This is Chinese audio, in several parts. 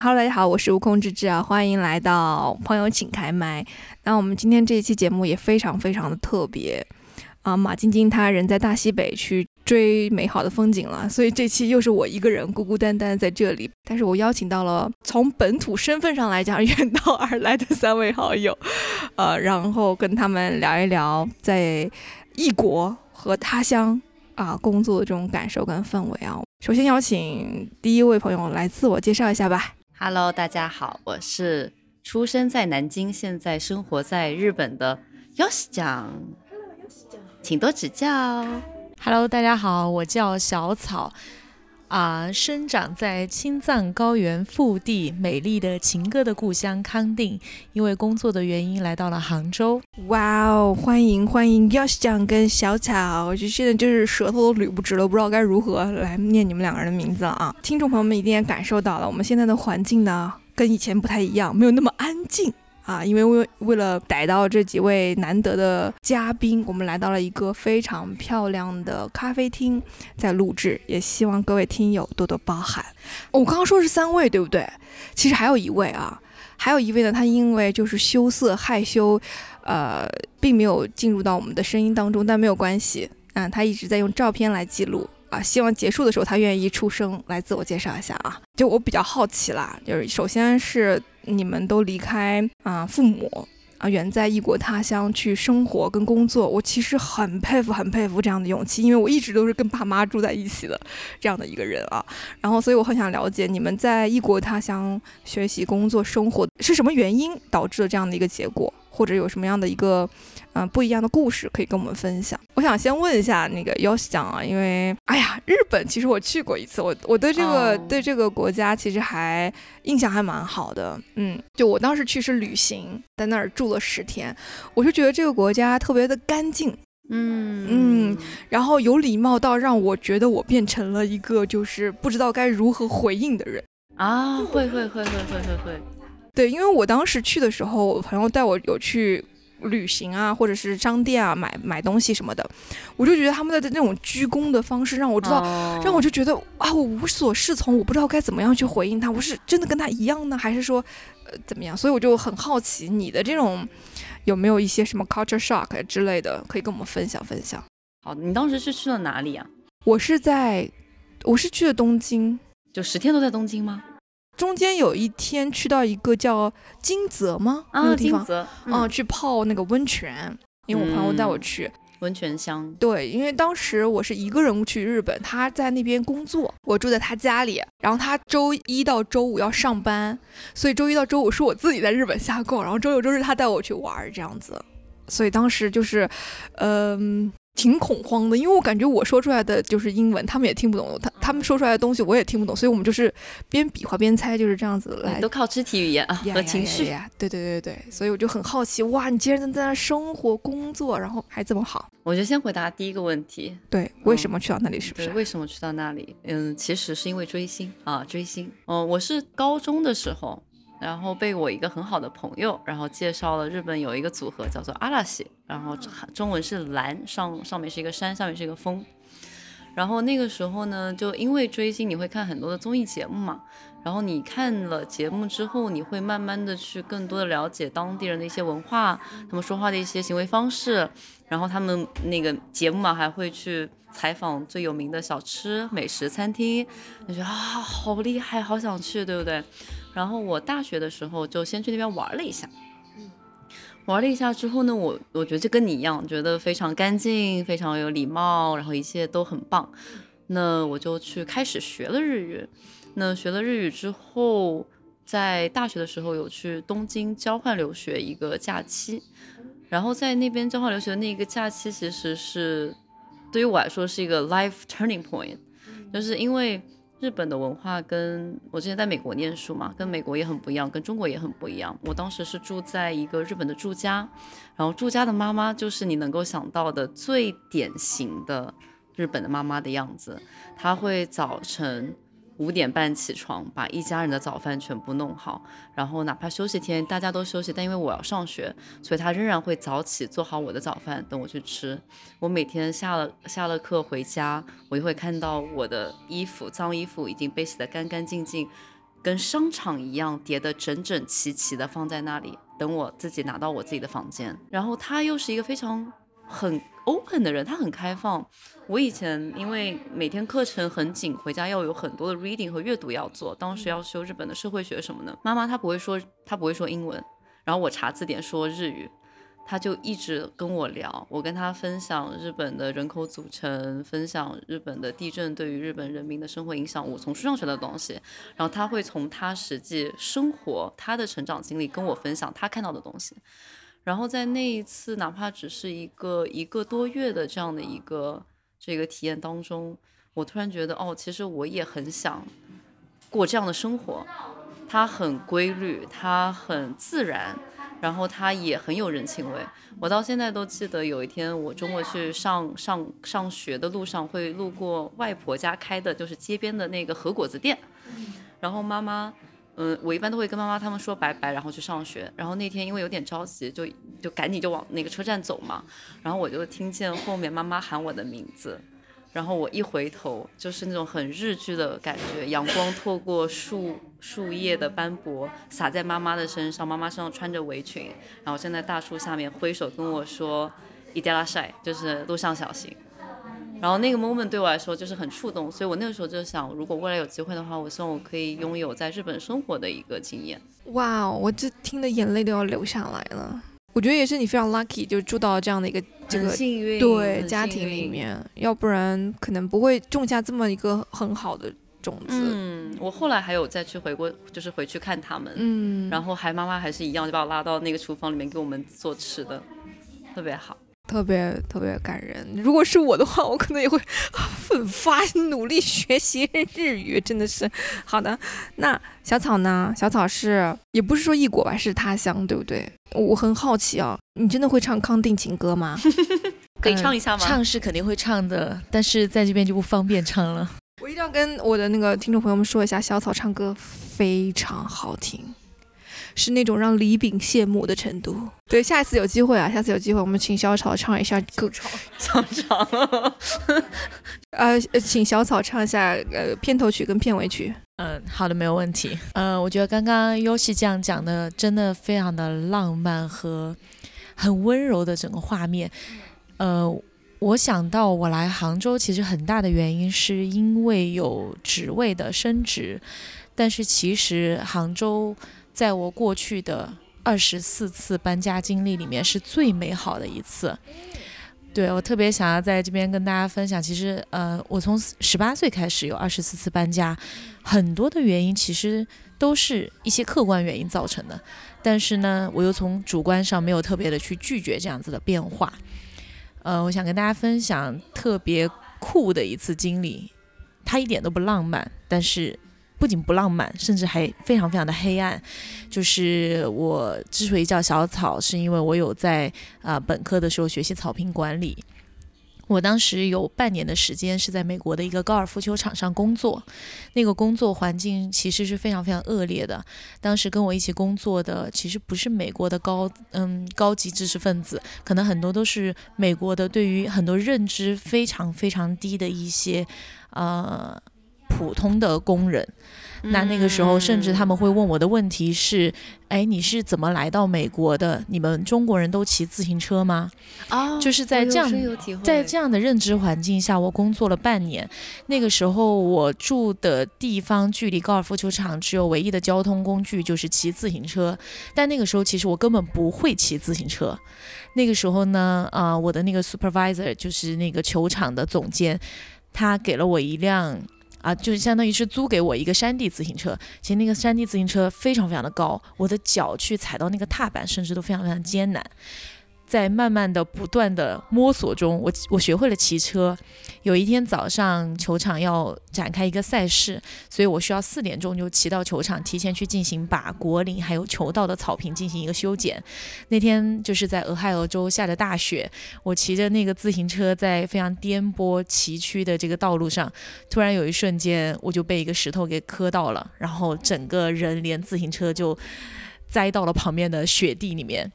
Hello，大家好，我是悟空之志啊，欢迎来到朋友请开麦。那我们今天这一期节目也非常非常的特别啊，马晶晶她人在大西北去追美好的风景了，所以这期又是我一个人孤孤单单在这里。但是我邀请到了从本土身份上来讲远道而来的三位好友，呃，然后跟他们聊一聊在异国和他乡啊工作的这种感受跟氛围啊。首先邀请第一位朋友来自我介绍一下吧。Hello，大家好，我是出生在南京，现在生活在日本的 Yoshi 酱，请多指教。Hello，大家好，我叫小草。啊，生长在青藏高原腹地美丽的情歌的故乡康定，因为工作的原因来到了杭州。哇哦，欢迎欢迎，Yoshi 酱跟小草，就现在就是舌头都捋不直了，不知道该如何来念你们两个人的名字了啊！听众朋友们一定也感受到了，我们现在的环境呢，跟以前不太一样，没有那么安静。啊，因为为为了逮到这几位难得的嘉宾，我们来到了一个非常漂亮的咖啡厅，在录制，也希望各位听友多多包涵。我刚刚说是三位，对不对？其实还有一位啊，还有一位呢，他因为就是羞涩害羞，呃，并没有进入到我们的声音当中，但没有关系，嗯，他一直在用照片来记录。啊，希望结束的时候他愿意出声来自我介绍一下啊。就我比较好奇啦，就是首先是你们都离开啊父母啊，远在异国他乡去生活跟工作，我其实很佩服很佩服这样的勇气，因为我一直都是跟爸妈住在一起的这样的一个人啊。然后所以我很想了解你们在异国他乡学习、工作、生活是什么原因导致了这样的一个结果。或者有什么样的一个，嗯，不一样的故事可以跟我们分享？我想先问一下那个 Yoshi 讲啊，因为，哎呀，日本其实我去过一次，我我对这个对这个国家其实还印象还蛮好的，嗯，就我当时去是旅行，在那儿住了十天，我就觉得这个国家特别的干净，嗯嗯，然后有礼貌到让我觉得我变成了一个就是不知道该如何回应的人啊，会会会会会会会。对，因为我当时去的时候，我朋友带我有去旅行啊，或者是商店啊买买东西什么的，我就觉得他们的那种鞠躬的方式让我知道，让我就觉得啊，我无所适从，我不知道该怎么样去回应他，我是真的跟他一样呢，还是说呃怎么样？所以我就很好奇你的这种有没有一些什么 culture shock 之类的，可以跟我们分享分享。好，你当时是去了哪里啊？我是在，我是去了东京，就十天都在东京吗？中间有一天去到一个叫金泽吗？啊，金泽，嗯，去泡那个温泉，因为我朋友带我去温泉乡。对，因为当时我是一个人去日本，他在那边工作，我住在他家里，然后他周一到周五要上班，所以周一到周五是我自己在日本瞎逛，然后周六周日他带我去玩这样子，所以当时就是，嗯。挺恐慌的，因为我感觉我说出来的就是英文，他们也听不懂。他他们说出来的东西我也听不懂，所以我们就是边比划边猜，就是这样子来。都靠肢体语言啊和情绪。对对对对，所以我就很好奇，哇，你竟然能在那生活工作，然后还这么好。我就先回答第一个问题，对，为什么去到那里？是不是？为什么去到那里？嗯，其实是因为追星啊，追星。嗯，我是高中的时候。然后被我一个很好的朋友，然后介绍了日本有一个组合叫做阿拉西，然后中文是蓝，上上面是一个山，下面是一个风。然后那个时候呢，就因为追星，你会看很多的综艺节目嘛。然后你看了节目之后，你会慢慢的去更多的了解当地人的一些文化，他们说话的一些行为方式。然后他们那个节目嘛，还会去采访最有名的小吃美食餐厅，你觉得啊，好厉害，好想去，对不对？然后我大学的时候就先去那边玩了一下，嗯玩了一下之后呢，我我觉得就跟你一样，觉得非常干净，非常有礼貌，然后一切都很棒。那我就去开始学了日语。那学了日语之后，在大学的时候有去东京交换留学一个假期，然后在那边交换留学的那个假期，其实是对于我来说是一个 life turning point，就是因为。日本的文化跟我之前在美国念书嘛，跟美国也很不一样，跟中国也很不一样。我当时是住在一个日本的住家，然后住家的妈妈就是你能够想到的最典型的日本的妈妈的样子，她会早晨。五点半起床，把一家人的早饭全部弄好，然后哪怕休息天大家都休息，但因为我要上学，所以他仍然会早起做好我的早饭等我去吃。我每天下了下了课回家，我就会看到我的衣服脏衣服已经被洗得干干净净，跟商场一样叠得整整齐齐的放在那里，等我自己拿到我自己的房间。然后他又是一个非常很 open 的人，他很开放。我以前因为每天课程很紧，回家要有很多的 reading 和阅读要做，当时要修日本的社会学什么的。妈妈她不会说，她不会说英文，然后我查字典说日语。她就一直跟我聊，我跟她分享日本的人口组成，分享日本的地震对于日本人民的生活影响，我从书上学的东西，然后她会从她实际生活、她的成长经历跟我分享她看到的东西，然后在那一次哪怕只是一个一个多月的这样的一个这个体验当中，我突然觉得哦，其实我也很想过这样的生活，它很规律，它很自然。然后它也很有人情味，我到现在都记得有一天我周末去上上上学的路上会路过外婆家开的就是街边的那个和果子店，然后妈妈，嗯，我一般都会跟妈妈他们说拜拜，然后去上学。然后那天因为有点着急，就就赶紧就往那个车站走嘛，然后我就听见后面妈妈喊我的名字。然后我一回头，就是那种很日剧的感觉，阳光透过树树叶的斑驳洒在妈妈的身上，妈妈身上穿着围裙，然后站在大树下面挥手跟我说“伊德拉晒”，就是路上小心。然后那个 moment 对我来说就是很触动，所以我那个时候就想，如果未来有机会的话，我希望我可以拥有在日本生活的一个经验。哇哦，我这听的眼泪都要流下来了。我觉得也是你非常 lucky，就住到这样的一个这个对家庭里面，要不然可能不会种下这么一个很好的种子。嗯，我后来还有再去回过，就是回去看他们，嗯，然后还妈妈还是一样，就把我拉到那个厨房里面给我们做吃的，特别好。特别特别感人。如果是我的话，我可能也会奋发努力学习日语，真的是。好的，那小草呢？小草是也不是说异国吧，是他乡，对不对？我很好奇啊，你真的会唱康定情歌吗？可以唱一下吗？唱是肯定会唱的，但是在这边就不方便唱了。我一定要跟我的那个听众朋友们说一下，小草唱歌非常好听。是那种让李炳羡慕的程度。对，下一次有机会啊，下次有机会，我们请小草唱一下歌。小草，呃，请小草唱一下呃片头曲跟片尾曲。嗯，好的，没有问题。嗯，我觉得刚刚优西这样讲的真的非常的浪漫和很温柔的整个画面。呃，我想到我来杭州其实很大的原因是因为有职位的升职，但是其实杭州。在我过去的二十四次搬家经历里面，是最美好的一次。对我特别想要在这边跟大家分享，其实，呃，我从十八岁开始有二十四次搬家，很多的原因其实都是一些客观原因造成的，但是呢，我又从主观上没有特别的去拒绝这样子的变化。呃，我想跟大家分享特别酷的一次经历，它一点都不浪漫，但是。不仅不浪漫，甚至还非常非常的黑暗。就是我之所以叫小草，是因为我有在啊本科的时候学习草坪管理。我当时有半年的时间是在美国的一个高尔夫球场上工作，那个工作环境其实是非常非常恶劣的。当时跟我一起工作的其实不是美国的高嗯高级知识分子，可能很多都是美国的对于很多认知非常非常低的一些呃。普通的工人，那那个时候，甚至他们会问我的问题是：哎，你是怎么来到美国的？你们中国人都骑自行车吗？啊，就是在这样在这样的认知环境下，我工作了半年。那个时候，我住的地方距离高尔夫球场只有唯一的交通工具就是骑自行车。但那个时候，其实我根本不会骑自行车。那个时候呢，啊，我的那个 supervisor 就是那个球场的总监，他给了我一辆。啊，就是相当于是租给我一个山地自行车，其实那个山地自行车非常非常的高，我的脚去踩到那个踏板，甚至都非常非常艰难。在慢慢的、不断的摸索中，我我学会了骑车。有一天早上，球场要展开一个赛事，所以我需要四点钟就骑到球场，提前去进行把果岭还有球道的草坪进行一个修剪。那天就是在俄亥俄州下着大雪，我骑着那个自行车在非常颠簸崎岖的这个道路上，突然有一瞬间我就被一个石头给磕到了，然后整个人连自行车就栽到了旁边的雪地里面。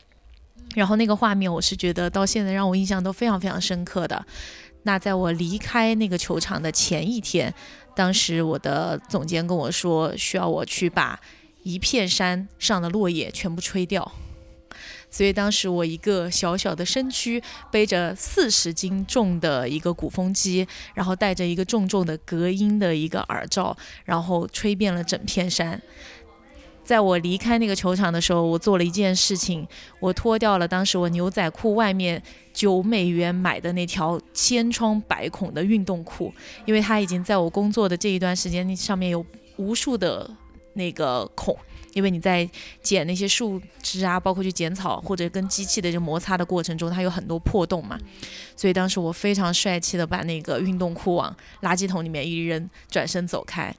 然后那个画面，我是觉得到现在让我印象都非常非常深刻的。那在我离开那个球场的前一天，当时我的总监跟我说，需要我去把一片山上的落叶全部吹掉。所以当时我一个小小的身躯，背着四十斤重的一个鼓风机，然后戴着一个重重的隔音的一个耳罩，然后吹遍了整片山。在我离开那个球场的时候，我做了一件事情，我脱掉了当时我牛仔裤外面九美元买的那条千疮百孔的运动裤，因为它已经在我工作的这一段时间上面有无数的那个孔。因为你在剪那些树枝啊，包括去剪草或者跟机器的这摩擦的过程中，它有很多破洞嘛，所以当时我非常帅气的把那个运动裤往垃圾桶里面一扔，转身走开。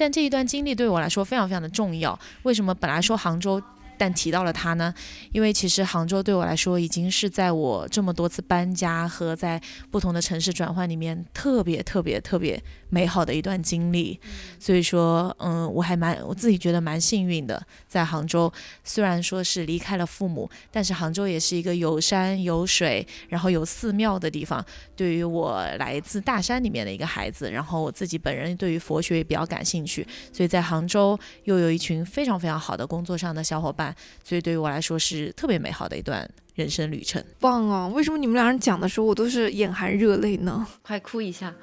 但这一段经历对我来说非常非常的重要。为什么？本来说杭州。但提到了它呢，因为其实杭州对我来说已经是在我这么多次搬家和在不同的城市转换里面特别特别特别美好的一段经历。所以说，嗯，我还蛮我自己觉得蛮幸运的，在杭州虽然说是离开了父母，但是杭州也是一个有山有水，然后有寺庙的地方。对于我来自大山里面的一个孩子，然后我自己本人对于佛学也比较感兴趣，所以在杭州又有一群非常非常好的工作上的小伙伴。所以对于我来说是特别美好的一段人生旅程，棒啊！为什么你们两人讲的时候我都是眼含热泪呢？快哭一下，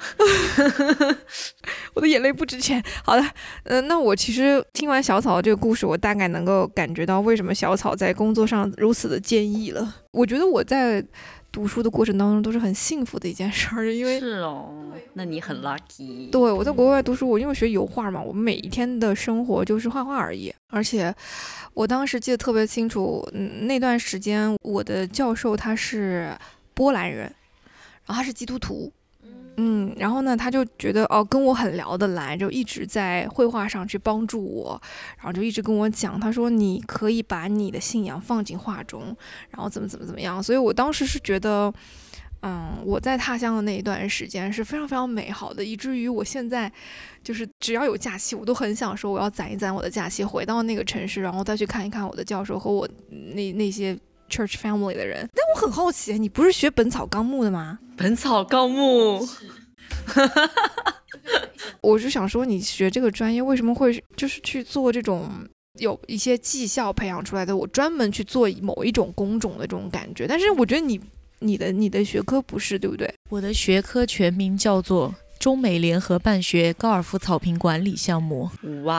我的眼泪不值钱。好的，嗯，那我其实听完小草的这个故事，我大概能够感觉到为什么小草在工作上如此的坚毅了。我觉得我在。读书的过程当中都是很幸福的一件事儿，因为是哦，那你很 lucky。对，我在国外读书，我因为学油画嘛，我们每一天的生活就是画画而已。而且我当时记得特别清楚，嗯，那段时间我的教授他是波兰人，然后他是基督徒。嗯，然后呢，他就觉得哦，跟我很聊得来，就一直在绘画上去帮助我，然后就一直跟我讲，他说你可以把你的信仰放进画中，然后怎么怎么怎么样。所以我当时是觉得，嗯，我在他乡的那一段时间是非常非常美好的，以至于我现在就是只要有假期，我都很想说我要攒一攒我的假期，回到那个城市，然后再去看一看我的教授和我那那些。Church family 的人，但我很好奇，你不是学《本草纲目》的吗？《本草纲目》，我就想说，你学这个专业为什么会就是去做这种有一些技校培养出来的？我专门去做某一种工种的这种感觉。但是我觉得你你的你的学科不是对不对？我的学科全名叫做。中美联合办学高尔夫草坪管理项目，哇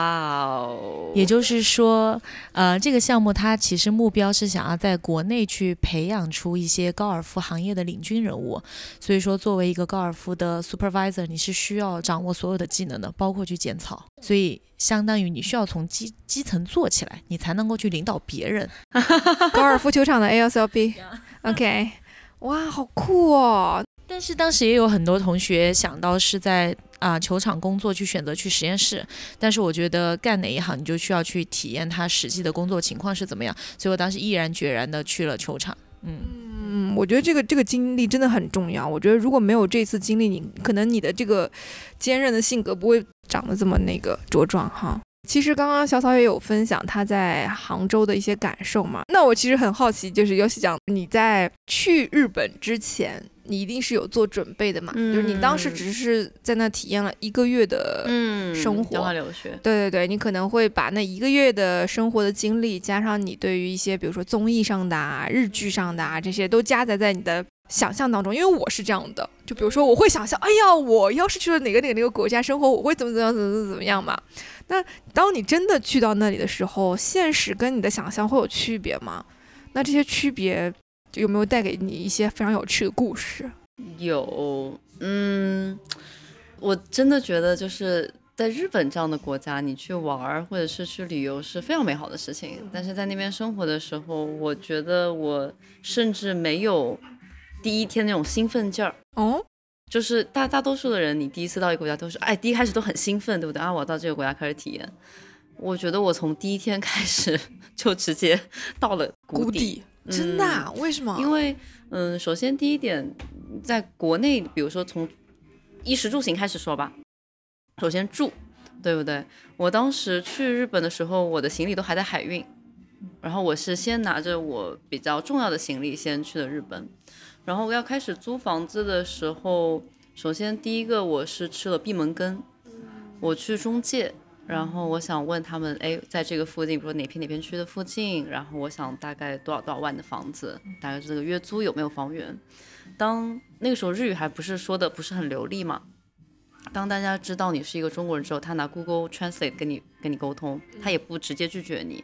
哦！也就是说，呃，这个项目它其实目标是想要在国内去培养出一些高尔夫行业的领军人物。所以说，作为一个高尔夫的 supervisor，你是需要掌握所有的技能的，包括去剪草。所以，相当于你需要从基基层做起来，你才能够去领导别人。高尔夫球场的 ASLP，OK，哇，好酷哦！但是当时也有很多同学想到是在啊球场工作，去选择去实验室。但是我觉得干哪一行，你就需要去体验他实际的工作情况是怎么样。所以我当时毅然决然的去了球场。嗯嗯，我觉得这个这个经历真的很重要。我觉得如果没有这次经历，你可能你的这个坚韧的性格不会长得这么那个茁壮哈。其实刚刚小草也有分享他在杭州的一些感受嘛。那我其实很好奇，就是尤其讲你在去日本之前。你一定是有做准备的嘛？就是你当时只是在那体验了一个月的生活，留学。对对对，你可能会把那一个月的生活的经历，加上你对于一些比如说综艺上的啊、日剧上的啊这些，都加载在你的想象当中。因为我是这样的，就比如说我会想象，哎呀，我要是去了哪个哪个哪个国家生活，我会怎么怎么样，怎么怎么怎么样嘛？那当你真的去到那里的时候，现实跟你的想象会有区别吗？那这些区别？有没有带给你一些非常有趣的故事？有，嗯，我真的觉得就是在日本这样的国家，你去玩儿或者是去旅游是非常美好的事情。但是在那边生活的时候，我觉得我甚至没有第一天那种兴奋劲儿。哦，就是大大多数的人，你第一次到一个国家都是，哎，第一开始都很兴奋，对不对？啊，我到这个国家开始体验。我觉得我从第一天开始就直接到了谷底。真的？为什么？因为，嗯，首先第一点，在国内，比如说从衣食住行开始说吧。首先住，对不对？我当时去日本的时候，我的行李都还在海运，然后我是先拿着我比较重要的行李先去的日本。然后要开始租房子的时候，首先第一个我是吃了闭门羹，我去中介，然后我想问他们，哎，在这个附近，比如说哪片哪片区的附近，然后我想大概多少多少万的房子，大概这个月租有没有房源？当那个时候日语还不是说的不是很流利嘛，当大家知道你是一个中国人之后，他拿 Google Translate 跟你跟你沟通，他也不直接拒绝你，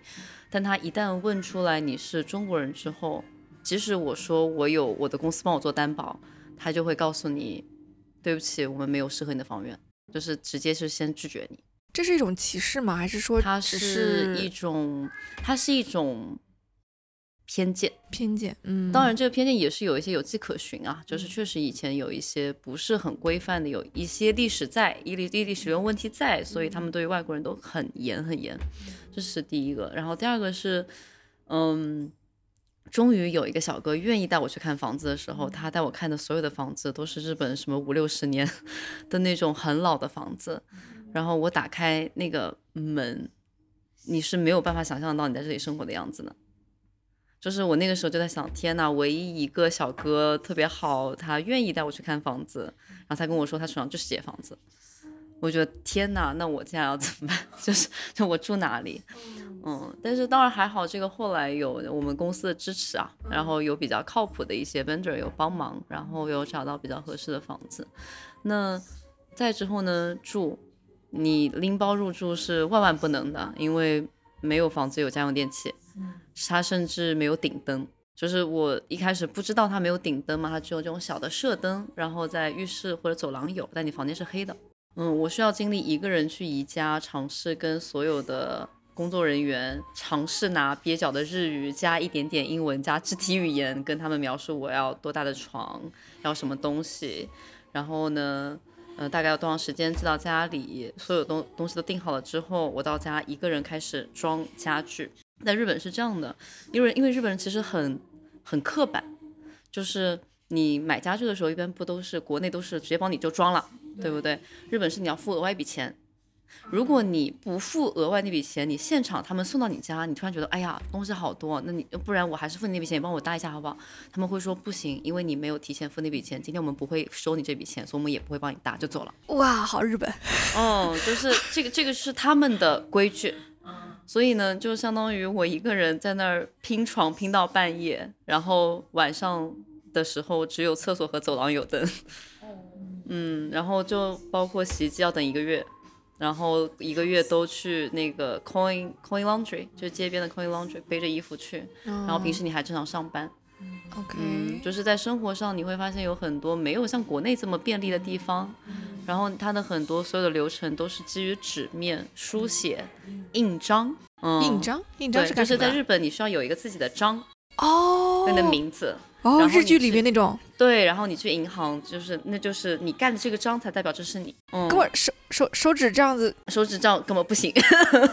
但他一旦问出来你是中国人之后，即使我说我有我的公司帮我做担保，他就会告诉你，对不起，我们没有适合你的房源，就是直接是先拒绝你。这是一种歧视吗？还是说它是一种，它是一种偏见。偏见？嗯，当然，这个偏见也是有一些有迹可循啊，就是确实以前有一些不是很规范的，有一些历史在，一历历历史用问题在，所以他们对于外国人都很严很严，这是第一个。然后第二个是，嗯，终于有一个小哥愿意带我去看房子的时候，他带我看的所有的房子都是日本什么五六十年 的那种很老的房子。然后我打开那个门，你是没有办法想象到你在这里生活的样子的。就是我那个时候就在想，天呐，唯一一个小哥特别好，他愿意带我去看房子，然后他跟我说他手上就是这房子。我觉得天呐，那我现在要怎么办？就是就我住哪里？嗯，但是当然还好，这个后来有我们公司的支持啊，然后有比较靠谱的一些 vendor 有帮忙，然后有找到比较合适的房子。那再之后呢，住。你拎包入住是万万不能的，因为没有房子有家用电器，它甚至没有顶灯。就是我一开始不知道它没有顶灯嘛，它只有这种小的射灯，然后在浴室或者走廊有，但你房间是黑的。嗯，我需要经历一个人去宜家，尝试跟所有的工作人员尝试拿蹩脚的日语加一点点英文加肢体语言跟他们描述我要多大的床，要什么东西，然后呢？嗯，大概要多长时间寄到家里？所有东东西都订好了之后，我到家一个人开始装家具。在日本是这样的，因为因为日本人其实很很刻板，就是你买家具的时候，一般不都是国内都是直接帮你就装了，对不对？日本是你要付额外一笔钱。如果你不付额外那笔钱，你现场他们送到你家，你突然觉得哎呀东西好多，那你不然我还是付你那笔钱，你帮我搭一下好不好？他们会说不行，因为你没有提前付那笔钱，今天我们不会收你这笔钱，所以我们也不会帮你搭，就走了。哇，好日本。哦，就是这个这个是他们的规矩，所以呢，就相当于我一个人在那儿拼床拼到半夜，然后晚上的时候只有厕所和走廊有灯。嗯，然后就包括洗衣机要等一个月。然后一个月都去那个 Coin Coin Laundry，就是街边的 Coin Laundry，背着衣服去。然后平时你还正常上班。OK，就是在生活上你会发现有很多没有像国内这么便利的地方。然后它的很多所有的流程都是基于纸面书写、印章。嗯印章？印章是？就是在日本你需要有一个自己的章。哦。你的名字。哦，日剧里面那种。对，然后你去银行，就是那就是你盖的这个章才代表这是你。嗯。跟我手手手指这样子，手指这样根本不行，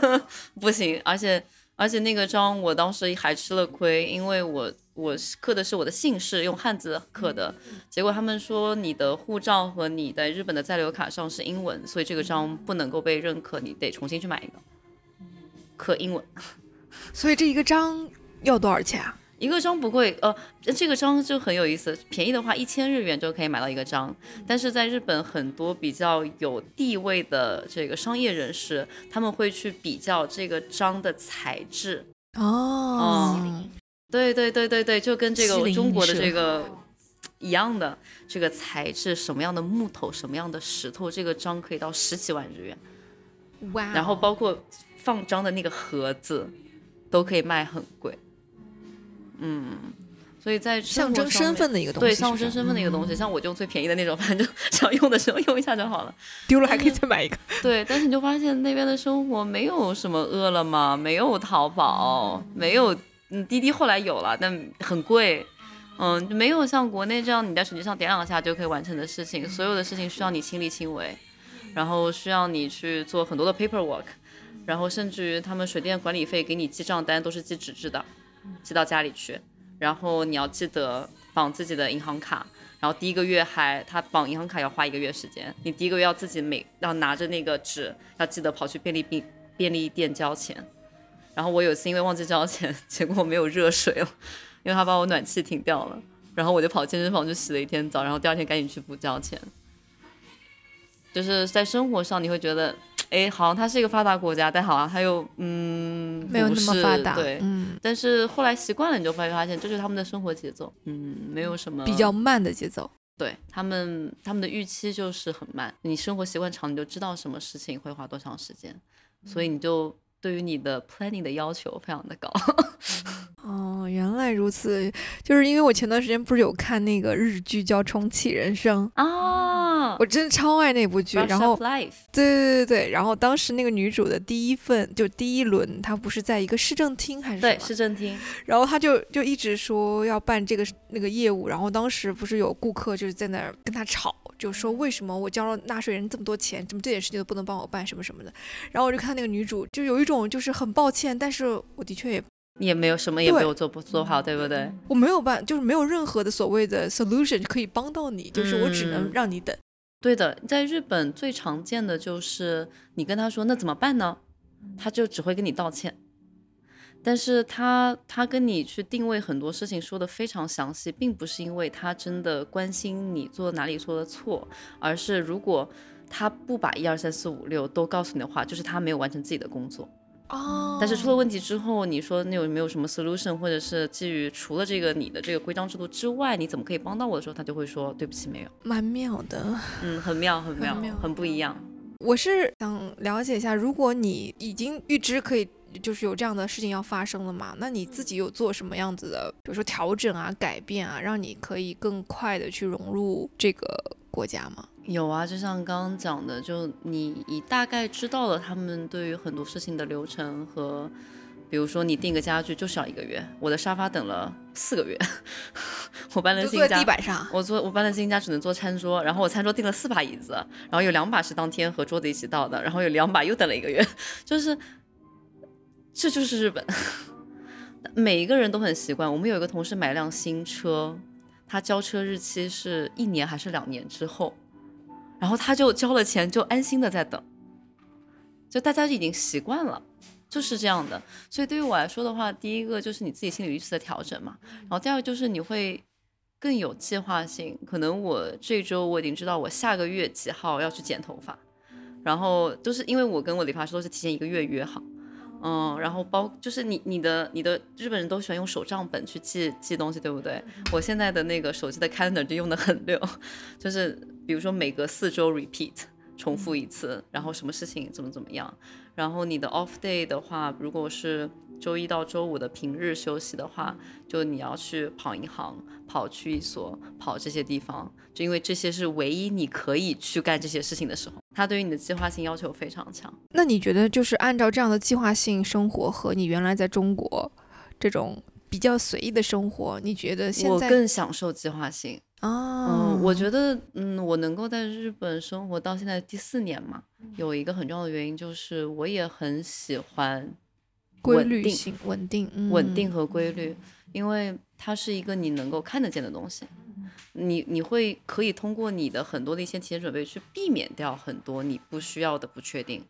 不行。而且而且那个章我当时还吃了亏，因为我我刻的是我的姓氏，用汉字刻的。结果他们说你的护照和你在日本的在留卡上是英文，所以这个章不能够被认可，你得重新去买一个刻英文。所以这一个章要多少钱啊？一个章不贵，呃，这个章就很有意思，便宜的话一千日元就可以买到一个章。但是在日本，很多比较有地位的这个商业人士，他们会去比较这个章的材质。哦，对对对对对，就跟这个中国的这个一样的，这个材质什么样的木头，什么样的石头，这个章可以到十几万日元。哇！然后包括放章的那个盒子，都可以卖很贵。嗯，所以在象征身份的一个东西，对象征身份的一个东西，像我就最便宜的那种，反正想用的时候用一下就好了，丢了还可以再买一个。对，但是你就发现那边的生活没有什么饿了么，没有淘宝，没有嗯滴滴后来有了，但很贵，嗯，没有像国内这样你在手机上点两下就可以完成的事情，所有的事情需要你亲力亲为，然后需要你去做很多的 paperwork，然后甚至于他们水电管理费给你记账单都是记纸质的。寄到家里去，然后你要记得绑自己的银行卡，然后第一个月还他绑银行卡要花一个月时间，你第一个月要自己每要拿着那个纸，要记得跑去便利便便利店交钱。然后我有一次因为忘记交钱，结果没有热水了，因为他把我暖气停掉了，然后我就跑健身房去洗了一天澡，然后第二天赶紧去补交钱。就是在生活上你会觉得哎，好像它是一个发达国家，但好像它又嗯没有那么发达，对，嗯，但是后来习惯了，你就会发现这就是他们的生活节奏，嗯，没有什么比较慢的节奏。对他们，他们的预期就是很慢。你生活习惯长，你就知道什么事情会花多长时间，所以你就对于你的 planning 的要求非常的高。哦，原来如此，就是因为我前段时间不是有看那个日剧叫《重启人生》啊，我真的超爱那部剧。然后，对对对对，然后当时那个女主的第一份就第一轮，她不是在一个市政厅还是对市政厅，然后她就就一直说要办这个那个业务，然后当时不是有顾客就是在那儿跟她吵，就说为什么我交了纳税人这么多钱，怎么这点事情都不能帮我办什么什么的。然后我就看那个女主就有一种就是很抱歉，但是我的确也。你也没有什么也没有做不做好，对不对？我没有办，就是没有任何的所谓的 solution 可以帮到你，就是我只能让你等。对的，在日本最常见的就是你跟他说那怎么办呢？他就只会跟你道歉，但是他他跟你去定位很多事情说的非常详细，并不是因为他真的关心你做哪里做的错，而是如果他不把一二三四五六都告诉你的话，就是他没有完成自己的工作。哦，但是出了问题之后，你说你有没有什么 solution，或者是基于除了这个你的这个规章制度之外，你怎么可以帮到我的时候，他就会说对不起，没有。蛮妙的，嗯，很妙，很妙，很不一样。我是想了解一下，如果你已经预知可以，就是有这样的事情要发生了嘛，那你自己有做什么样子的，比如说调整啊、改变啊，让你可以更快的去融入这个国家吗？有啊，就像刚刚讲的，就你你大概知道了他们对于很多事情的流程和，比如说你订个家具就是要一个月，我的沙发等了四个月，我搬了新家，地板上，我坐我搬了新家只能坐餐桌，然后我餐桌订了四把椅子，然后有两把是当天和桌子一起到的，然后有两把又等了一个月，就是这就是日本，每一个人都很习惯。我们有一个同事买辆新车，他交车日期是一年还是两年之后。然后他就交了钱，就安心的在等，就大家已经习惯了，就是这样的。所以对于我来说的话，第一个就是你自己心理预期的调整嘛，然后第二个就是你会更有计划性。可能我这周我已经知道我下个月几号要去剪头发，然后就是因为我跟我理发师都是提前一个月约好。嗯，然后包就是你你的你的日本人都喜欢用手账本去记记东西，对不对？我现在的那个手机的 calendar 就用的很溜，就是比如说每隔四周 repeat 重复一次，然后什么事情怎么怎么样，然后你的 off day 的话，如果是。周一到周五的平日休息的话，就你要去跑银行、跑区一所、跑这些地方，就因为这些是唯一你可以去干这些事情的时候。他对于你的计划性要求非常强。那你觉得，就是按照这样的计划性生活和你原来在中国这种比较随意的生活，你觉得现在我更享受计划性啊？嗯，我觉得，嗯，我能够在日本生活到现在第四年嘛，有一个很重要的原因就是我也很喜欢。规律性、稳定、稳定和规律，因为它是一个你能够看得见的东西，你你会可以通过你的很多的一些提前准备去避免掉很多你不需要的不确定，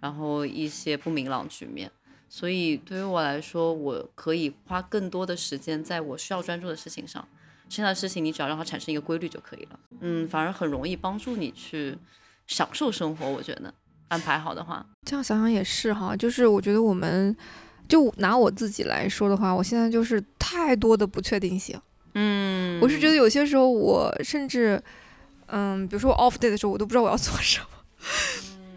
然后一些不明朗局面。所以对于我来说，我可以花更多的时间在我需要专注的事情上，剩下的事情你只要让它产生一个规律就可以了。嗯，反而很容易帮助你去享受生活，我觉得。安排好的话，这样想想也是哈，就是我觉得我们就拿我自己来说的话，我现在就是太多的不确定性。嗯，我是觉得有些时候我甚至，嗯，比如说我 off day 的时候，我都不知道我要做什么，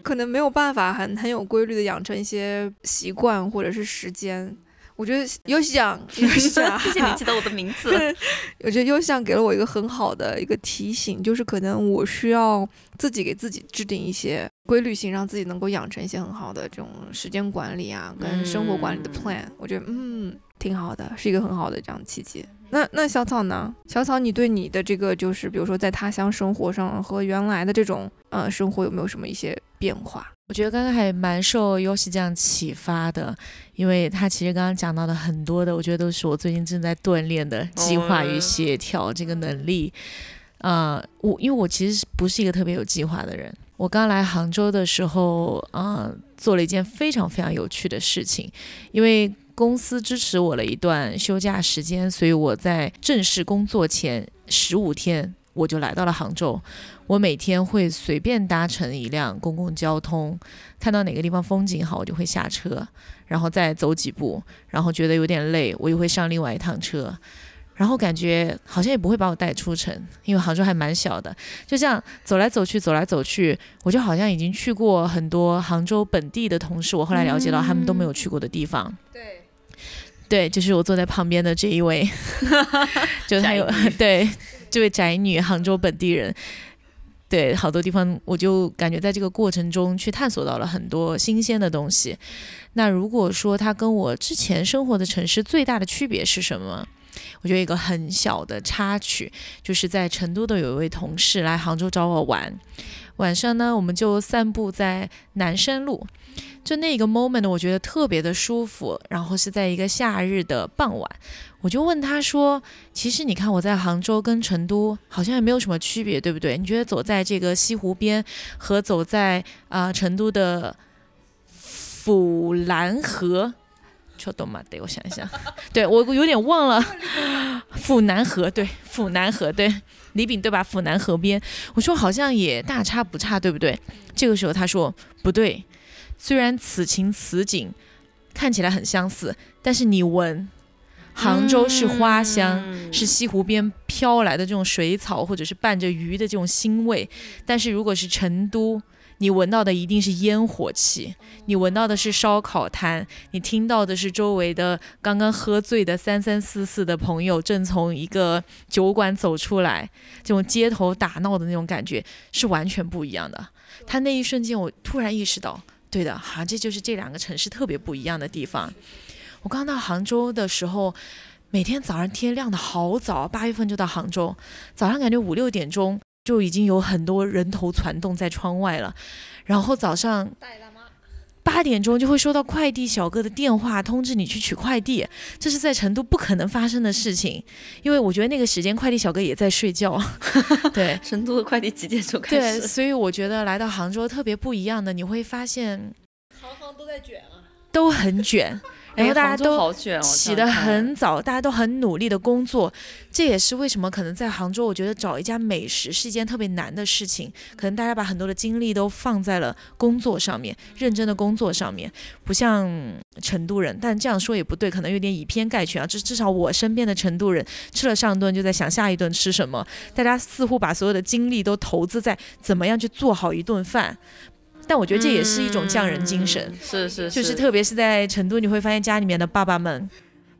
可能没有办法很很有规律的养成一些习惯或者是时间。我觉得优西讲，优西讲，谢谢你记得我的名字。我觉得优西讲给了我一个很好的一个提醒，就是可能我需要自己给自己制定一些规律性，让自己能够养成一些很好的这种时间管理啊，跟生活管理的 plan。我觉得嗯，挺好的，是一个很好的这样契机。那那小草呢？小草，你对你的这个就是比如说在他乡生活上和原来的这种呃生活有没有什么一些变化？我觉得刚刚还蛮受优西这样启发的，因为他其实刚刚讲到的很多的，我觉得都是我最近正在锻炼的计划与协调这个能力。啊，我因为我其实不是一个特别有计划的人。我刚来杭州的时候，啊，做了一件非常非常有趣的事情，因为公司支持我了一段休假时间，所以我在正式工作前十五天。我就来到了杭州。我每天会随便搭乘一辆公共交通，看到哪个地方风景好，我就会下车，然后再走几步，然后觉得有点累，我又会上另外一趟车。然后感觉好像也不会把我带出城，因为杭州还蛮小的，就这样走来走去，走来走去，我就好像已经去过很多杭州本地的同事，我后来了解到他们都没有去过的地方。对，对，就是我坐在旁边的这一位，就他有 对这位宅女，杭州本地人。对，好多地方我就感觉在这个过程中去探索到了很多新鲜的东西。那如果说它跟我之前生活的城市最大的区别是什么？我觉得一个很小的插曲，就是在成都的有一位同事来杭州找我玩，晚上呢我们就散步在南山路，就那个 moment 我觉得特别的舒服，然后是在一个夏日的傍晚，我就问他说，其实你看我在杭州跟成都好像也没有什么区别，对不对？你觉得走在这个西湖边和走在啊成都的府南河？说懂吗？对，我想一想，对我有点忘了。府南河，对，府南河，对，李炳对吧？府南河边，我说好像也大差不差，对不对？这个时候他说不对，虽然此情此景看起来很相似，但是你闻，杭州是花香，是西湖边飘来的这种水草，或者是伴着鱼的这种腥味，但是如果是成都。你闻到的一定是烟火气，你闻到的是烧烤摊，你听到的是周围的刚刚喝醉的三三四四的朋友正从一个酒馆走出来，这种街头打闹的那种感觉是完全不一样的。他那一瞬间，我突然意识到，对的，好像这就是这两个城市特别不一样的地方。我刚到杭州的时候，每天早上天亮的好早，八月份就到杭州，早上感觉五六点钟。就已经有很多人头攒动在窗外了，然后早上八点钟就会收到快递小哥的电话通知你去取快递，这是在成都不可能发生的事情，因为我觉得那个时间快递小哥也在睡觉。对，成都的快递几点钟开始？对，所以我觉得来到杭州特别不一样的，你会发现，行行都在卷啊，都很卷。然后大家都起得很早，大家都很努力的工作，这也是为什么可能在杭州，我觉得找一家美食是一件特别难的事情。可能大家把很多的精力都放在了工作上面，认真的工作上面，不像成都人。但这样说也不对，可能有点以偏概全啊。至至少我身边的成都人，吃了上顿就在想下一顿吃什么。大家似乎把所有的精力都投资在怎么样去做好一顿饭。但我觉得这也是一种匠人精神，是是，就是特别是在成都，你会发现家里面的爸爸们。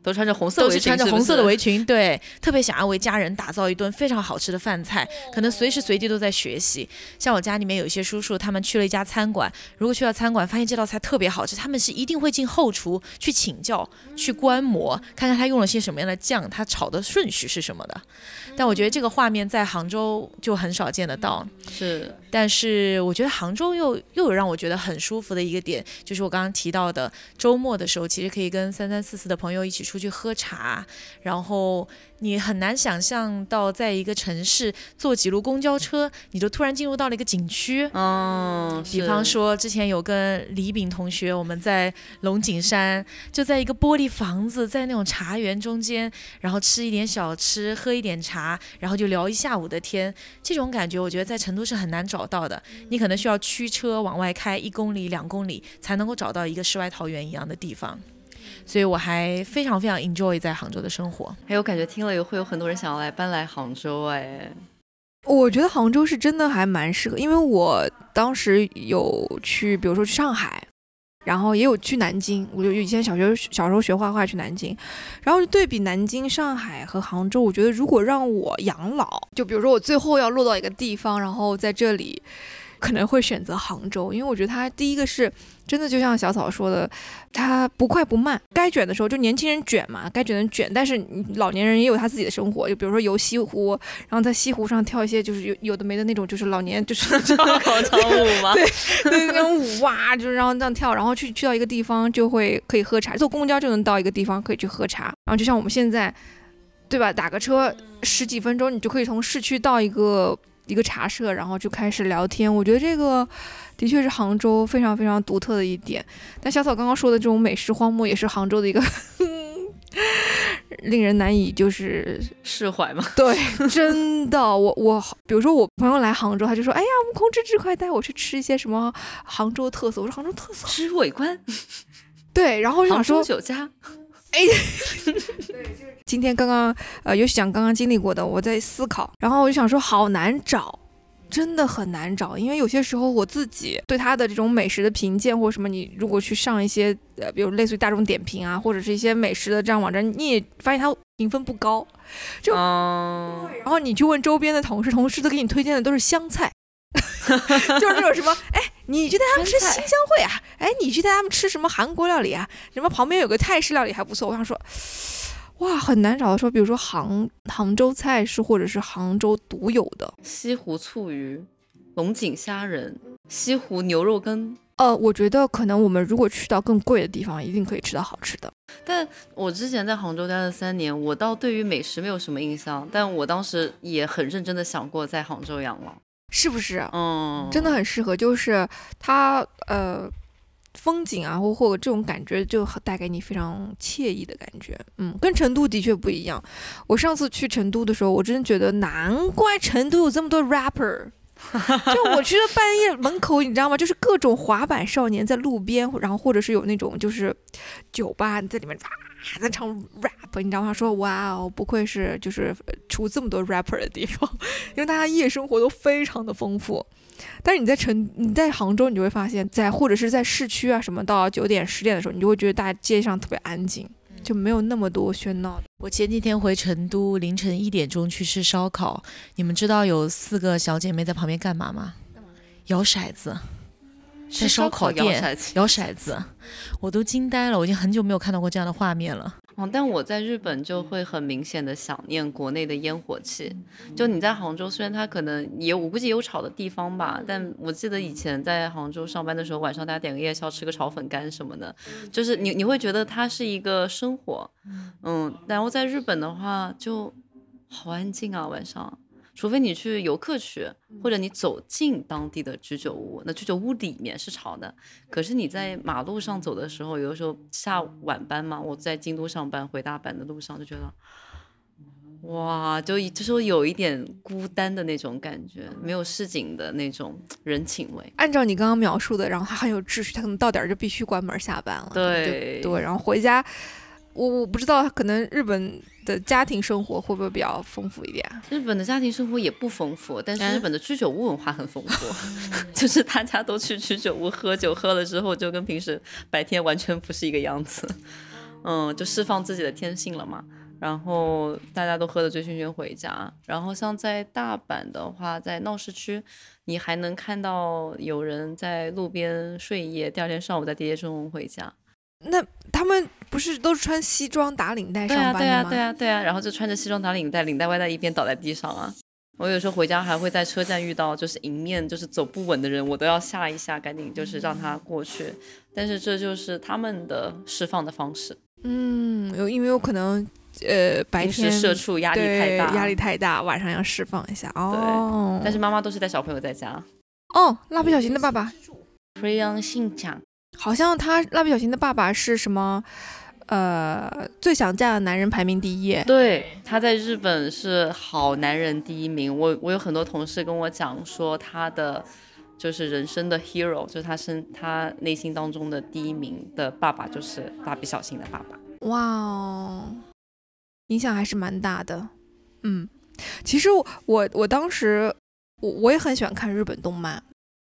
都穿着红色，都是穿着红色的围裙，对，特别想要为家人打造一顿非常好吃的饭菜，可能随时随地都在学习。像我家里面有一些叔叔，他们去了一家餐馆，如果去到餐馆发现这道菜特别好吃，他们是一定会进后厨去请教、去观摩，看看他用了些什么样的酱，他炒的顺序是什么的。但我觉得这个画面在杭州就很少见得到。是，但是我觉得杭州又又有让我觉得很舒服的一个点，就是我刚刚提到的，周末的时候其实可以跟三三四四的朋友一起。出去喝茶，然后。你很难想象到，在一个城市坐几路公交车，你就突然进入到了一个景区。嗯，比方说之前有跟李炳同学，我们在龙井山，就在一个玻璃房子，在那种茶园中间，然后吃一点小吃，喝一点茶，然后就聊一下午的天。这种感觉，我觉得在成都是很难找到的。你可能需要驱车往外开一公里、两公里，才能够找到一个世外桃源一样的地方。所以我还非常非常 enjoy 在杭州的生活，还有感觉听了也会有很多人想要来搬来杭州哎。我觉得杭州是真的还蛮适合，因为我当时有去，比如说去上海，然后也有去南京。我就以前小学小时候学画画去南京，然后对比南京、上海和杭州，我觉得如果让我养老，就比如说我最后要落到一个地方，然后在这里。可能会选择杭州，因为我觉得它第一个是真的，就像小草说的，它不快不慢，该卷的时候就年轻人卷嘛，该卷的卷，但是老年人也有他自己的生活，就比如说游西湖，然后在西湖上跳一些就是有有的没的那种，就是老年就是广场舞嘛？对 对，那种舞哇，就是然后这样跳，然后去去到一个地方就会可以喝茶，坐公交就能到一个地方可以去喝茶，然后就像我们现在，对吧？打个车十几分钟，你就可以从市区到一个。一个茶社，然后就开始聊天。我觉得这个的确是杭州非常非常独特的一点。但小草刚刚说的这种美食荒漠，也是杭州的一个 令人难以就是释怀嘛？对，真的，我我比如说我朋友来杭州，他就说，哎呀，悟空芝芝，快带我去吃一些什么杭州特色。我说杭州特色，吃尾观。对，然后我就想说，酒家。哎，今天刚刚呃，尤其讲刚刚经历过的，我在思考，然后我就想说，好难找。真的很难找，因为有些时候我自己对他的这种美食的评鉴或者什么，你如果去上一些呃，比如类似于大众点评啊，或者是一些美食的这样网站，你也发现它评分不高。就嗯，然后你去问周边的同事，同事都给你推荐的都是湘菜，就是那种什么，哎，你去带他们吃新乡会啊，哎，你去带他们吃什么韩国料理啊，什么旁边有个泰式料理还不错。我想说，哇，很难找到说，比如说杭杭州菜是或者是杭州独有的。西湖醋鱼、龙井虾仁、西湖牛肉羹。呃，我觉得可能我们如果去到更贵的地方，一定可以吃到好吃的。但我之前在杭州待了三年，我倒对于美食没有什么印象，但我当时也很认真的想过在杭州养老。是不是？嗯，真的很适合，就是它呃风景啊，或或者这种感觉，就很带给你非常惬意的感觉。嗯，跟成都的确不一样。我上次去成都的时候，我真的觉得难怪成都有这么多 rapper。就我去了半夜门口，你知道吗？就是各种滑板少年在路边，然后或者是有那种就是酒吧你在里面哇在唱 rap，你知道吗？说哇哦，不愧是就是出这么多 rapper 的地方，因为大家夜生活都非常的丰富。但是你在成你在杭州，你就会发现，在或者是在市区啊什么，到九点十点的时候，你就会觉得大街上特别安静，就没有那么多喧闹的。我前几天回成都，凌晨一点钟去吃烧烤。你们知道有四个小姐妹在旁边干嘛吗？摇骰子，在烧烤店。摇骰子，我都惊呆了。我已经很久没有看到过这样的画面了。哦，但我在日本就会很明显的想念国内的烟火气。就你在杭州，虽然它可能也我估计有吵的地方吧，但我记得以前在杭州上班的时候，晚上大家点个夜宵，吃个炒粉干什么的，就是你你会觉得它是一个生活，嗯。然后在日本的话就好安静啊，晚上。除非你去游客区，或者你走进当地的居酒屋，那居酒屋里面是吵的。可是你在马路上走的时候，有的时候下晚班嘛，我在京都上班回大阪的路上就觉得，哇，就就是有一点孤单的那种感觉，没有市井的那种人情味。按照你刚刚描述的，然后他很有秩序，他可能到点儿就必须关门下班了。对就对，然后回家，我我不知道，可能日本的家庭生活会不会比较丰富一点？日本的家庭生活也不丰富，但是嗯日本的居酒屋文化很丰富，就是大家都去居酒屋喝酒，喝了之后就跟平时白天完全不是一个样子，嗯，就释放自己的天性了嘛。然后大家都喝得醉醺醺回家。然后像在大阪的话，在闹市区，你还能看到有人在路边睡一夜，第二天上午在地铁中回家。那他们不是都是穿西装打领带对啊，上班的吗？对啊，对啊，对啊，然后就穿着西装打领带，领带歪在一边倒在地上啊。我有时候回家还会在车站遇到就是迎面就是走不稳的人，我都要吓一下，赶紧就是让他过去。但是这就是他们的释放的方式，嗯，有因为有可能呃白天社畜压力太大，压力太大，晚上要释放一下哦。但是妈妈都是带小朋友在家。哦，蜡笔小新的爸爸非常性讲，好像他蜡笔小新的爸爸是什么？呃，最想嫁的男人排名第一。对，他在日本是好男人第一名。我我有很多同事跟我讲说，他的就是人生的 hero，就是他生他内心当中的第一名的爸爸，就是蜡笔小新的爸爸。哇哦，影响还是蛮大的。嗯，其实我我我当时我我也很喜欢看日本动漫，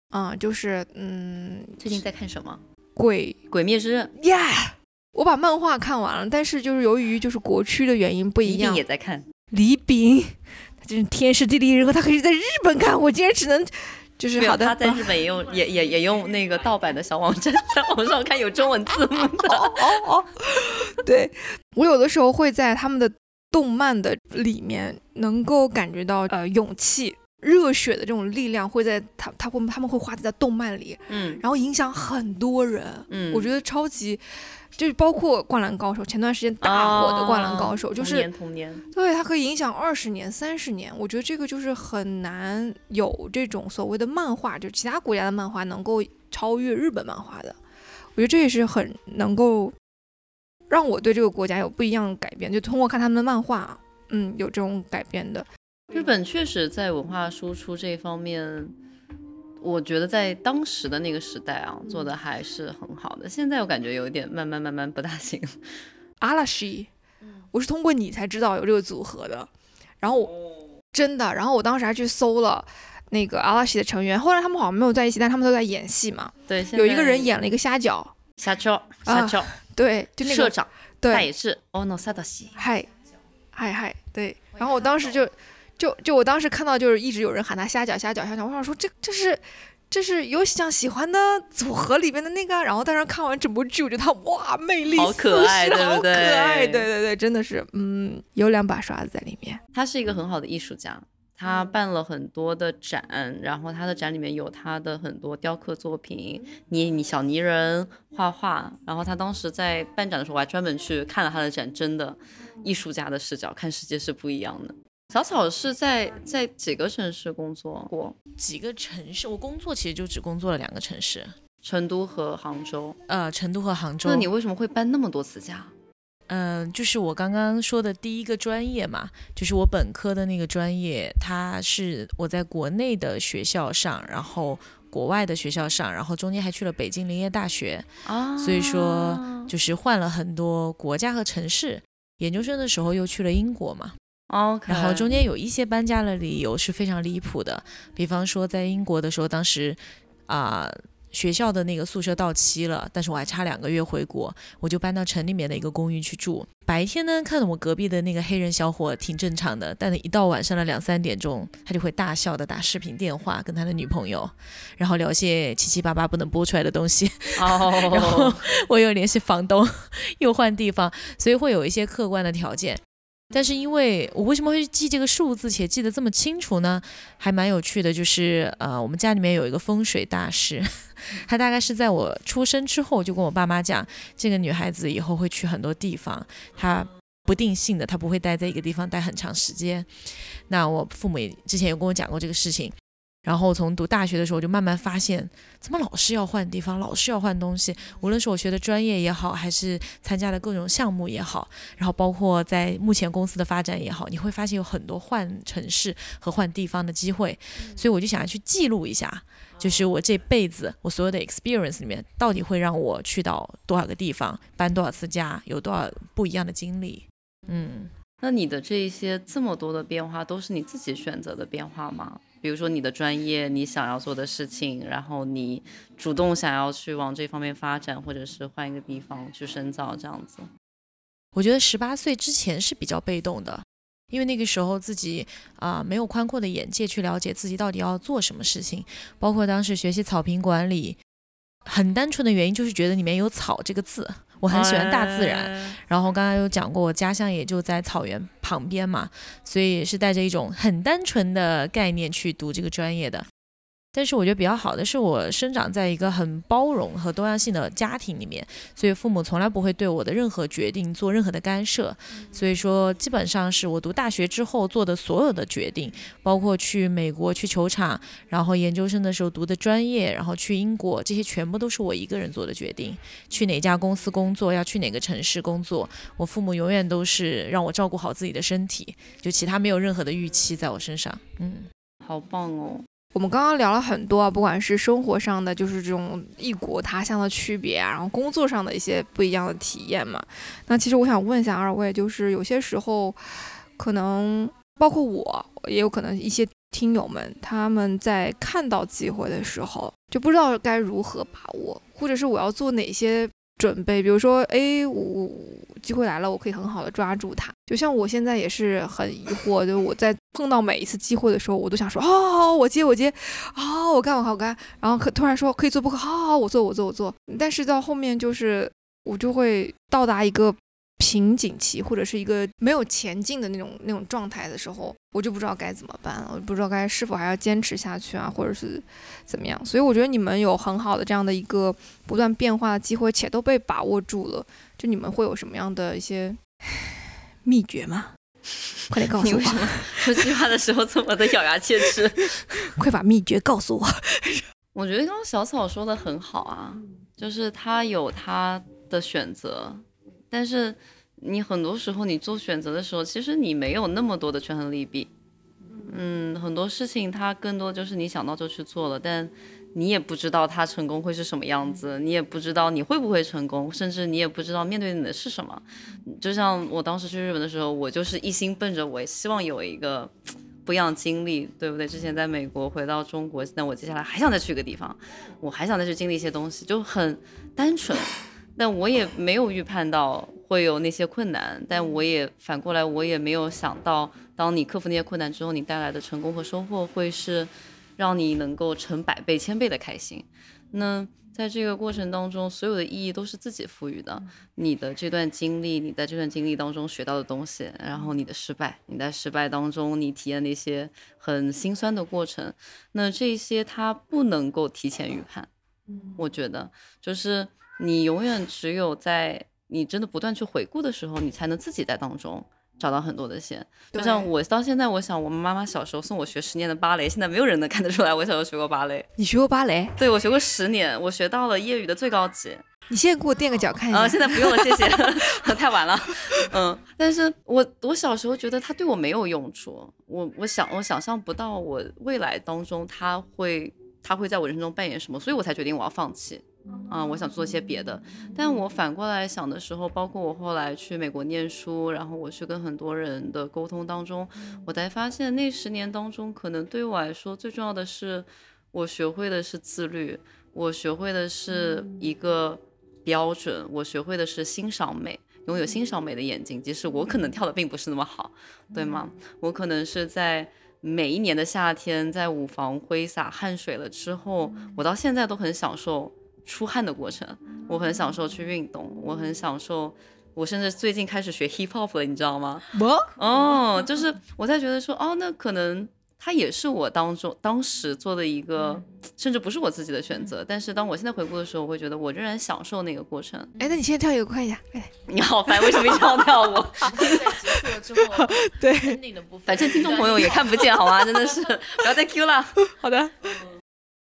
啊、就是嗯，最近在看什么？鬼《鬼灭之刃》，耶我把漫画看完了，但是就是由于就是国区的原因不一样一定也，在看。李炳他真是天时地利人和，他可以在日本看，我竟然只能就是好的。他在日本也用 也也也用那个盗版的小网站，在网上看有中文字幕的。哦哦，对我有的时候会在他们的动漫的里面能够感觉到呃勇气、热血的这种力量，会在他他会他们会画在动漫里，嗯然后影响很多人。嗯，我觉得超级，就是包括《灌篮高手》，前段时间大火的《灌篮高手》，就童是年童年。对它可以影响二十年、三十年。我觉得这个就是很难有这种所谓的漫画，就其他国家的漫画能够超越日本漫画的。我觉得这也是很能够让我对这个国家有不一样的改变，就通过看他们的漫画，嗯，有这种改变的。日本确实在文化输出这一方面，我觉得在当时的那个时代啊，做的还是很好的。现在我感觉有一点慢慢慢慢不大行。阿拉西，我是通过你才知道有这个组合的，然后我真的，然后我当时还去搜了那个阿拉西的成员，后来他们好像没有在一起，但他们都在演戏嘛。对，有一个人演了一个虾饺，虾饺，虾饺，对，就那个社长，对，他也是 ono sadashi，嗨，嗨嗨，对，然后我当时就。就就我当时看到，就是一直有人喊他虾饺虾饺虾饺，我想说这这是这是有想喜欢的组合里边的那个，然后但是看完整部剧，我觉得他哇魅力好可爱，对不对？可爱，对对对，真的是，嗯，有两把刷子在里面。他是一个很好的艺术家，他办了很多的展，然后他的展里面有他的很多雕刻作品，捏泥小泥人画画，然后他当时在办展的时候，我还专门去看了他的展，真的艺术家的视角看世界是不一样的。小草是在在几个城市工作过？几个城市？我工作其实就只工作了两个城市，成都和杭州。呃，成都和杭州。那你为什么会搬那么多次家？嗯，就是我刚刚说的第一个专业嘛，就是我本科的那个专业，它是我在国内的学校上，然后国外的学校上，然后中间还去了北京林业大学啊，所以说就是换了很多国家和城市。研究生的时候又去了英国嘛。OK，然后中间有一些搬家的理由是非常离谱的，比方说在英国的时候，当时啊学校的那个宿舍到期了，但是我还差两个月回国，我就搬到城里面的一个公寓去住。白天呢，看到我隔壁的那个黑人小伙挺正常的，但一到晚上的两三点钟，他就会大笑的打视频电话跟他的女朋友，然后聊些七七八八不能播出来的东西。哦，然后我又联系房东，又换地方，所以会有一些客观的条件。但是因为我为什么会记这个数字且记得这么清楚呢？还蛮有趣的，就是呃，我们家里面有一个风水大师，他大概是在我出生之后就跟我爸妈讲，这个女孩子以后会去很多地方，她不定性的，她不会待在一个地方待很长时间。那我父母也之前有跟我讲过这个事情。然后从读大学的时候就慢慢发现，怎么老是要换地方，老是要换东西。无论是我学的专业也好，还是参加的各种项目也好，然后包括在目前公司的发展也好，你会发现有很多换城市和换地方的机会。所以我就想要去记录一下，就是我这辈子我所有的 experience 里面，到底会让我去到多少个地方，搬多少次家，有多少不一样的经历。嗯，那你的这一些这么多的变化，都是你自己选择的变化吗？比如说你的专业，你想要做的事情，然后你主动想要去往这方面发展，或者是换一个地方去深造这样子。我觉得十八岁之前是比较被动的，因为那个时候自己啊没有宽阔的眼界去了解自己到底要做什么事情，包括当时学习草坪管理，很单纯的原因就是觉得里面有草这个字。我很喜欢大自然，然后刚刚有讲过，我家乡也就在草原旁边嘛，所以是带着一种很单纯的概念去读这个专业的。但是我觉得比较好的是我生长在一个很包容和多样性的家庭里面，所以父母从来不会对我的任何决定做任何的干涉。所以说，基本上是我读大学之后做的所有的决定，包括去美国去球场，然后研究生的时候读的专业，然后去英国，这些全部都是我一个人做的决定。去哪家公司工作，要去哪个城市工作，我父母永远都是让我照顾好自己的身体，就其他没有任何的预期在我身上。嗯，好棒哦。我们刚刚聊了很多啊，不管是生活上的，就是这种异国他乡的区别啊，然后工作上的一些不一样的体验嘛。那其实我想问一下二位，就是有些时候，可能包括我，也有可能一些听友们，他们在看到机会的时候，就不知道该如何把握，或者是我要做哪些。准备，比如说，哎，我机会来了，我可以很好的抓住它。就像我现在也是很疑惑，就我在碰到每一次机会的时候，我都想说，好，我接，我接，好，我干，我好干。然后可突然说可以做不可，好好好，我做，我做，我做。但是到后面就是我就会到达一个。瓶颈期或者是一个没有前进的那种那种状态的时候，我就不知道该怎么办了，我不知道该是否还要坚持下去啊，或者是怎么样。所以我觉得你们有很好的这样的一个不断变化的机会，且都被把握住了。就你们会有什么样的一些 秘诀吗？快点告诉我！说这句话的时候这么的咬牙切齿，快把秘诀告诉我！我觉得刚刚小草说的很好啊，就是他有他的选择。但是你很多时候你做选择的时候，其实你没有那么多的权衡利弊。嗯，很多事情它更多就是你想到就去做了，但你也不知道它成功会是什么样子，你也不知道你会不会成功，甚至你也不知道面对你的是什么。就像我当时去日本的时候，我就是一心奔着我希望有一个不一样经历，对不对？之前在美国回到中国，那我接下来还想再去一个地方，我还想再去经历一些东西，就很单纯。但我也没有预判到会有那些困难，但我也反过来，我也没有想到，当你克服那些困难之后，你带来的成功和收获会是让你能够成百倍、千倍的开心。那在这个过程当中，所有的意义都是自己赋予的。你的这段经历，你在这段经历当中学到的东西，然后你的失败，你在失败当中你体验那些很心酸的过程，那这些它不能够提前预判。我觉得就是。你永远只有在你真的不断去回顾的时候，你才能自己在当中找到很多的线。就像我到现在，我想我们妈妈小时候送我学十年的芭蕾，现在没有人能看得出来我小时候学过芭蕾。你学过芭蕾？对，我学过十年，我学到了业余的最高级。你现在给我垫个脚看一下。啊，现在不用了，谢谢，太晚了。嗯，但是我我小时候觉得它对我没有用处，我我想我想象不到我未来当中它会它会在我人生中扮演什么，所以我才决定我要放弃。啊，我想做些别的，但我反过来想的时候，包括我后来去美国念书，然后我去跟很多人的沟通当中，我才发现那十年当中，可能对我来说最重要的是，我学会的是自律，我学会的是一个标准，我学会的是欣赏美，拥有欣赏美的眼睛，即使我可能跳的并不是那么好，对吗？我可能是在每一年的夏天，在舞房挥洒汗水了之后，我到现在都很享受。出汗的过程，我很享受去运动，我很享受，我甚至最近开始学 hip hop 了，你知道吗？哦，就是我在觉得说，哦，那可能它也是我当中当时做的一个，甚至不是我自己的选择，但是当我现在回顾的时候，我会觉得我仍然享受那个过程。哎，那你现在跳一个快一下，哎，你好烦，为什么一定要跳舞？在结束了之后，对，反正听众朋友也看不见，好吗？真的是不要再 Q 了。好的。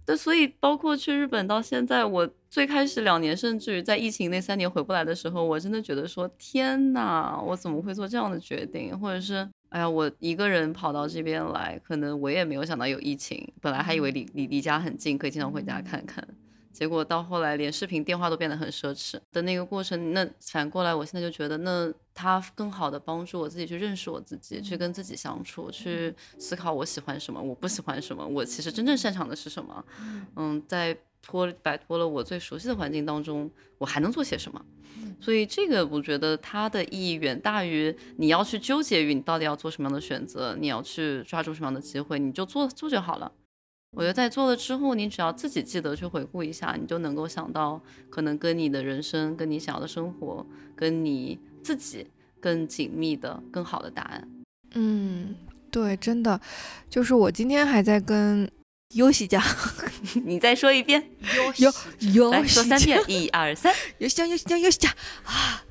对，所以包括去日本到现在，我最开始两年，甚至于在疫情那三年回不来的时候，我真的觉得说天哪，我怎么会做这样的决定？或者是哎呀，我一个人跑到这边来，可能我也没有想到有疫情，本来还以为离离离家很近，可以经常回家看看。结果到后来，连视频电话都变得很奢侈的那个过程，那反过来，我现在就觉得，那它更好的帮助我自己去认识我自己，去跟自己相处，去思考我喜欢什么，我不喜欢什么，我其实真正擅长的是什么。嗯，在脱摆脱了我最熟悉的环境当中，我还能做些什么？所以这个我觉得它的意义远大于你要去纠结于你到底要做什么样的选择，你要去抓住什么样的机会，你就做做就好了。我觉得在做了之后，你只要自己记得去回顾一下，你就能够想到可能跟你的人生、跟你想要的生活、跟你自己更紧密的、更好的答案。嗯，对，真的，就是我今天还在跟优喜讲，你再说一遍，优优来说三遍，一二三，优喜讲，优喜讲，优喜讲啊！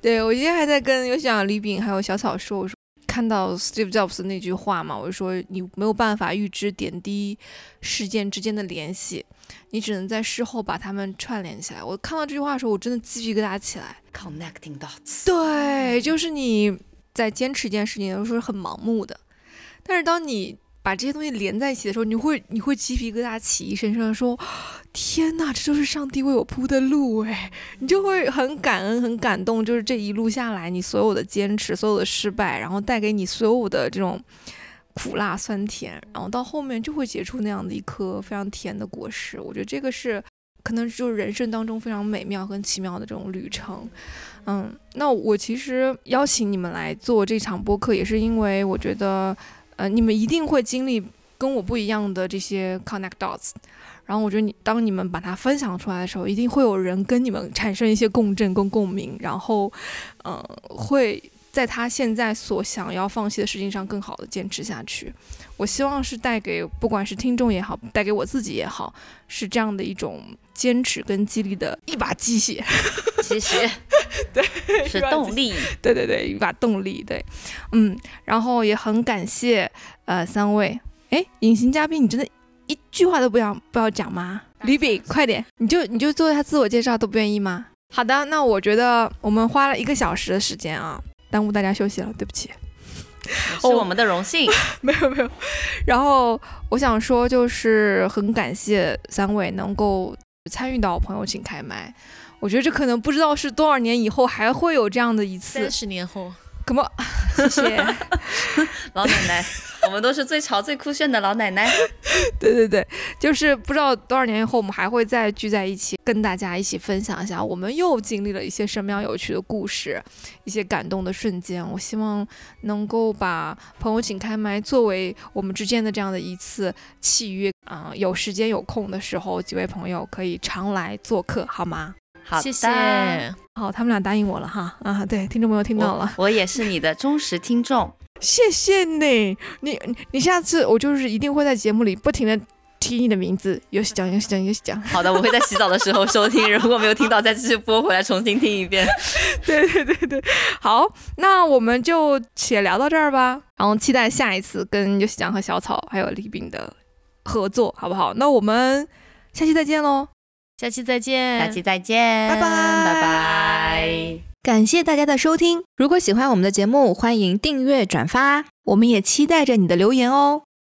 对我今天还在跟优喜讲、李炳还有小草说，我说。看到 Steve Jobs 那句话嘛，我就说你没有办法预知点滴事件之间的联系，你只能在事后把它们串联起来。我看到这句话的时候，我真的鸡皮疙瘩起来。Connecting dots。对，就是你在坚持一件事情的时候是很盲目的，但是当你把这些东西连在一起的时候，你会你会鸡皮疙瘩起一身上，说天哪，这就是上帝为我铺的路哎，你就会很感恩很感动，就是这一路下来你所有的坚持，所有的失败，然后带给你所有的这种苦辣酸甜，然后到后面就会结出那样的一颗非常甜的果实。我觉得这个是可能就是人生当中非常美妙和奇妙的这种旅程。嗯，那我其实邀请你们来做这场播客，也是因为我觉得。呃，你们一定会经历跟我不一样的这些 connect dots，然后我觉得你当你们把它分享出来的时候，一定会有人跟你们产生一些共振跟共鸣，然后，嗯，会在他现在所想要放弃的事情上更好的坚持下去。我希望是带给不管是听众也好，带给我自己也好，是这样的一种坚持跟激励的一把鸡血，鸡血，对，是动力，对对对，一把动力，对，嗯，然后也很感谢呃三位，哎，隐形嘉宾，你真的一句话都不要不要讲吗？李炳，快点，你就你就做一下自我介绍都不愿意吗？好的，那我觉得我们花了一个小时的时间啊，耽误大家休息了，对不起。是我们的荣幸。没有没有，然后我想说，就是很感谢三位能够参与到朋友请开麦。我觉得这可能不知道是多少年以后还会有这样的一次三。十年后，可么？谢谢。老奶奶，我们都是最潮最酷炫的老奶奶。对对对，就是不知道多少年以后，我们还会再聚在一起，跟大家一起分享一下我们又经历了一些什么样有趣的故事，一些感动的瞬间。我希望能够把朋友请开麦作为我们之间的这样的一次契约啊、有时间有空的时候，几位朋友可以常来做客，好吗？好的，谢谢。好，他们俩答应我了哈啊，对，听众朋友听到了，我我也是你的忠实听众。谢谢你，你你下次我就是一定会在节目里不停的提你的名字，有喜讲有喜讲有喜讲。好的，我会在洗澡的时候收听，如果没有听到，再继续播回来重新听一遍。对对对对，好，那我们就且聊到这儿吧，然后期待下一次跟尤喜讲和小草还有李炳的合作，好不好？那我们下期再见喽，下期再见，下期再见，拜拜拜拜。感谢大家的收听。如果喜欢我们的节目，欢迎订阅转发，我们也期待着你的留言哦。